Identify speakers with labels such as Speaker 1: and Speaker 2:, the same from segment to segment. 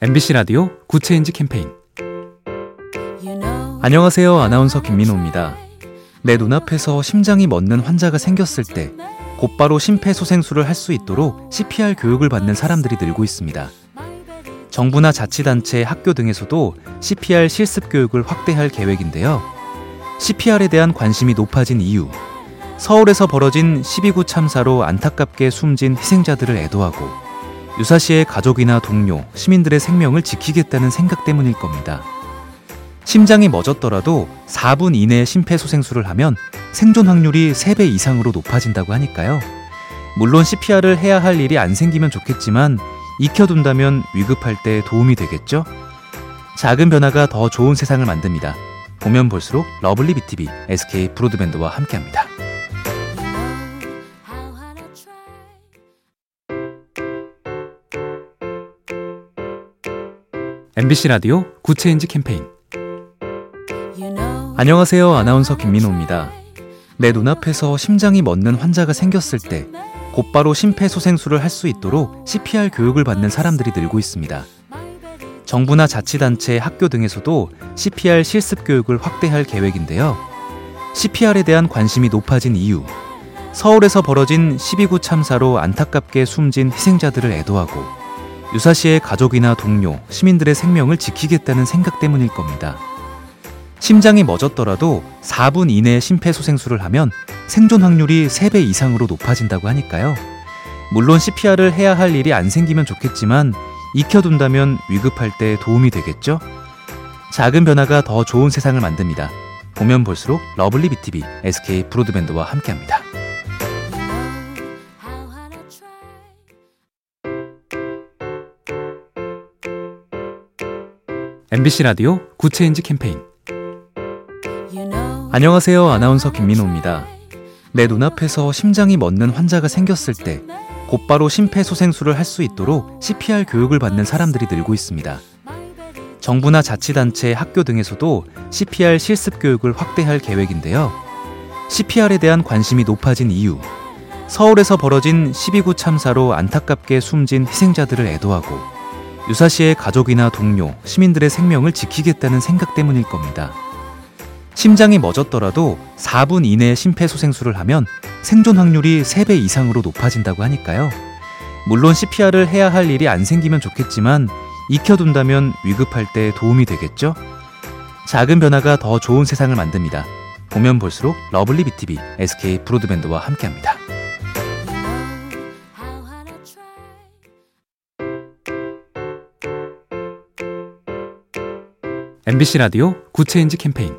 Speaker 1: MBC 라디오 Good Change 캠페인 안녕하세요. 아나운서 김민호입니다. 내 눈앞에서 심장이 멎는 환자가 생겼을 때 곧바로 심폐소생술을 할 수 있도록 CPR 교육을 받는 사람들이 늘고 있습니다. 정부나 자치단체, 학교 등에서도 CPR 실습 교육을 확대할 계획인데요. CPR에 대한 관심이 높아진 이유, 서울에서 벌어진 10.29 참사로 안타깝게 숨진 희생자들을 애도하고 유사시에 가족이나 동료, 시민들의 생명을 지키겠다는 생각 때문일 겁니다. 심장이 멎었더라도 4분 이내에 심폐소생술을 하면 생존 확률이 3배 이상으로 높아진다고 하니까요. 물론 CPR을 해야 할 일이 안 생기면 좋겠지만 익혀둔다면 위급할 때 도움이 되겠죠? 작은 변화가 더 좋은 세상을 만듭니다. 보면 볼수록 러블리 BTV, SK 브로드밴드와 함께합니다. MBC 라디오 Good Change 캠페인 안녕하세요. 아나운서 김민호입니다. 내 눈앞에서 심장이 멎는 환자가 생겼을 때 곧바로 심폐소생술을 할 수 있도록 CPR 교육을 받는 사람들이 늘고 있습니다. 정부나 자치단체, 학교 등에서도 CPR 실습 교육을 확대할 계획인데요. CPR에 대한 관심이 높아진 이유, 서울에서 벌어진 10.29 참사로 안타깝게 숨진 희생자들을 애도하고 유사시에 가족이나 동료, 시민들의 생명을 지키겠다는 생각 때문일 겁니다. 심장이 멎었더라도 4분 이내에 심폐소생술을 하면 생존 확률이 3배 이상으로 높아진다고 하니까요. 물론 CPR을 해야 할 일이 안 생기면 좋겠지만 익혀둔다면 위급할 때 도움이 되겠죠? 작은 변화가 더 좋은 세상을 만듭니다. 보면 볼수록 러블리 BTV, SK 브로드밴드와 함께합니다. MBC 라디오 Good Change 캠페인 안녕하세요. 아나운서 김민호입니다. 내 눈앞에서 심장이 멎는 환자가 생겼을 때 곧바로 심폐소생술을 할 수 있도록 CPR 교육을 받는 사람들이 늘고 있습니다. 정부나 자치단체, 학교 등에서도 CPR 실습 교육을 확대할 계획인데요. CPR에 대한 관심이 높아진 이유, 서울에서 벌어진 10.29 참사로 안타깝게 숨진 희생자들을 애도하고 유사시의 가족이나 동료, 시민들의 생명을 지키겠다는 생각 때문일 겁니다. 심장이 멎었더라도 4분 이내에 심폐소생술을 하면 생존 확률이 3배 이상으로 높아진다고 하니까요. 물론 CPR을 해야 할 일이 안 생기면 좋겠지만 익혀둔다면 위급할 때 도움이 되겠죠? 작은 변화가 더 좋은 세상을 만듭니다. 보면 볼수록 러블리 BTV, SK 브로드밴드와 함께합니다. MBC 라디오 Good Change 캠페인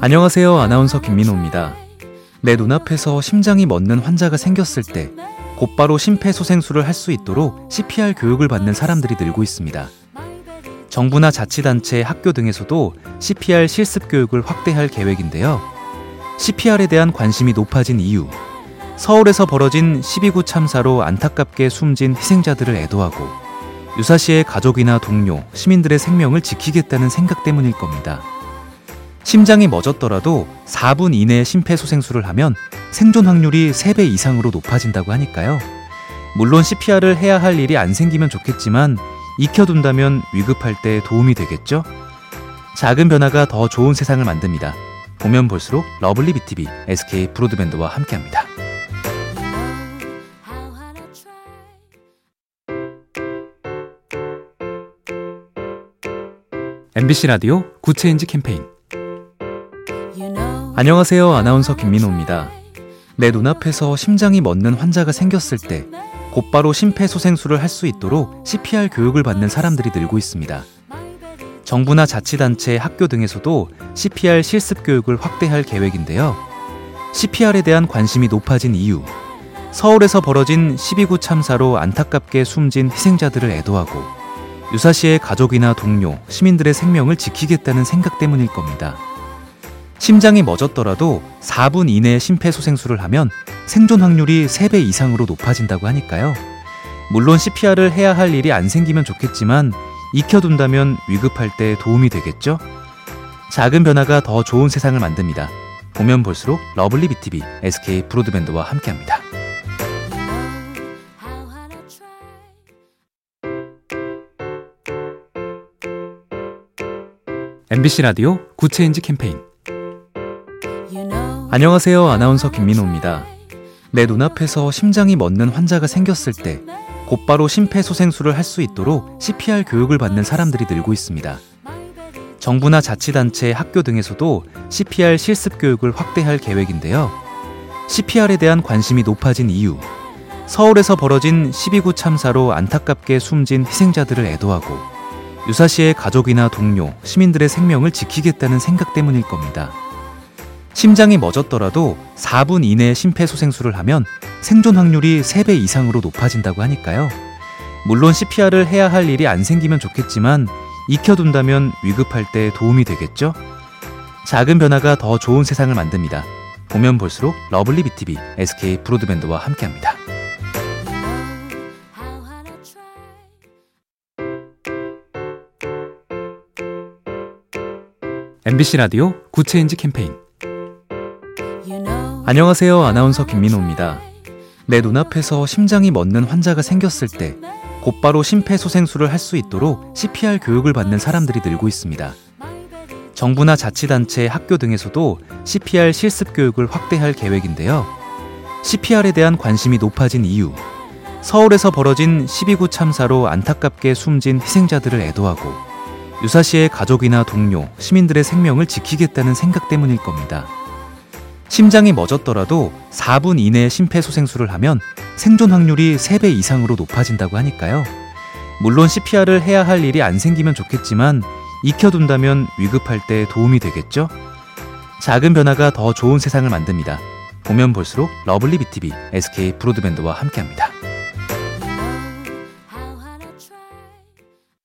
Speaker 1: 안녕하세요. 아나운서 김민호입니다. 내 눈앞에서 심장이 멎는 환자가 생겼을 때 곧바로 심폐소생술을 할 수 있도록 CPR 교육을 받는 사람들이 늘고 있습니다. 정부나 자치단체, 학교 등에서도 CPR 실습 교육을 확대할 계획인데요. CPR에 대한 관심이 높아진 이유, 서울에서 벌어진 10.29 참사로 안타깝게 숨진 희생자들을 애도하고 유사시의 가족이나 동료, 시민들의 생명을 지키겠다는 생각 때문일 겁니다. 심장이 멎었더라도 4분 이내에 심폐소생술을 하면 생존 확률이 3배 이상으로 높아진다고 하니까요. 물론 CPR을 해야 할 일이 안 생기면 좋겠지만 익혀둔다면 위급할 때 도움이 되겠죠? 작은 변화가 더 좋은 세상을 만듭니다. 보면 볼수록 러블리 BTV, SK 브로드밴드와 함께합니다. MBC 라디오 Good Change 캠페인 안녕하세요. 아나운서 김민호입니다. 내 눈앞에서 심장이 멎는 환자가 생겼을 때 곧바로 심폐소생술을 할 수 있도록 CPR 교육을 받는 사람들이 늘고 있습니다. 정부나 자치단체, 학교 등에서도 CPR 실습 교육을 확대할 계획인데요. CPR에 대한 관심이 높아진 이유, 서울에서 벌어진 10.29 참사로 안타깝게 숨진 희생자들을 애도하고 유사시의 가족이나 동료, 시민들의 생명을 지키겠다는 생각 때문일 겁니다. 심장이 멎었더라도 4분 이내에 심폐소생술을 하면 생존 확률이 3배 이상으로 높아진다고 하니까요. 물론 CPR을 해야 할 일이 안 생기면 좋겠지만 익혀둔다면 위급할 때 도움이 되겠죠? 작은 변화가 더 좋은 세상을 만듭니다. 보면 볼수록 러블리 BTV, SK 브로드밴드와 함께합니다. MBC 라디오 Good Change 캠페인 안녕하세요. 아나운서 김민호입니다. 내 눈앞에서 심장이 멎는 환자가 생겼을 때 곧바로 심폐소생술을 할 수 있도록 CPR 교육을 받는 사람들이 늘고 있습니다. 정부나 자치단체, 학교 등에서도 CPR 실습 교육을 확대할 계획인데요. CPR에 대한 관심이 높아진 이유, 서울에서 벌어진 10.29 참사로 안타깝게 숨진 희생자들을 애도하고 유사시의 가족이나 동료, 시민들의 생명을 지키겠다는 생각 때문일 겁니다. 심장이 멎었더라도 4분 이내에 심폐소생술을 하면 생존 확률이 3배 이상으로 높아진다고 하니까요. 물론 CPR을 해야 할 일이 안 생기면 좋겠지만 익혀둔다면 위급할 때 도움이 되겠죠? 작은 변화가 더 좋은 세상을 만듭니다. 보면 볼수록 러블리 BTV, SK 브로드밴드와 함께합니다. MBC 라디오 Good Change 캠페인 안녕하세요. 아나운서 김민호입니다. 내 눈앞에서 심장이 멎는 환자가 생겼을 때 곧바로 심폐소생술을 할 수 있도록 CPR 교육을 받는 사람들이 늘고 있습니다. 정부나 자치단체, 학교 등에서도 CPR 실습 교육을 확대할 계획인데요. CPR에 대한 관심이 높아진 이유, 서울에서 벌어진 10.29 참사로 안타깝게 숨진 희생자들을 애도하고 유사시의 가족이나 동료, 시민들의 생명을 지키겠다는 생각 때문일 겁니다. 심장이 멎었더라도 4분 이내에 심폐소생술을 하면 생존 확률이 3배 이상으로 높아진다고 하니까요. 물론 CPR을 해야 할 일이 안 생기면 좋겠지만 익혀둔다면 위급할 때 도움이 되겠죠? 작은 변화가 더 좋은 세상을 만듭니다. 보면 볼수록 러블리 BTV, SK 브로드밴드와 함께합니다.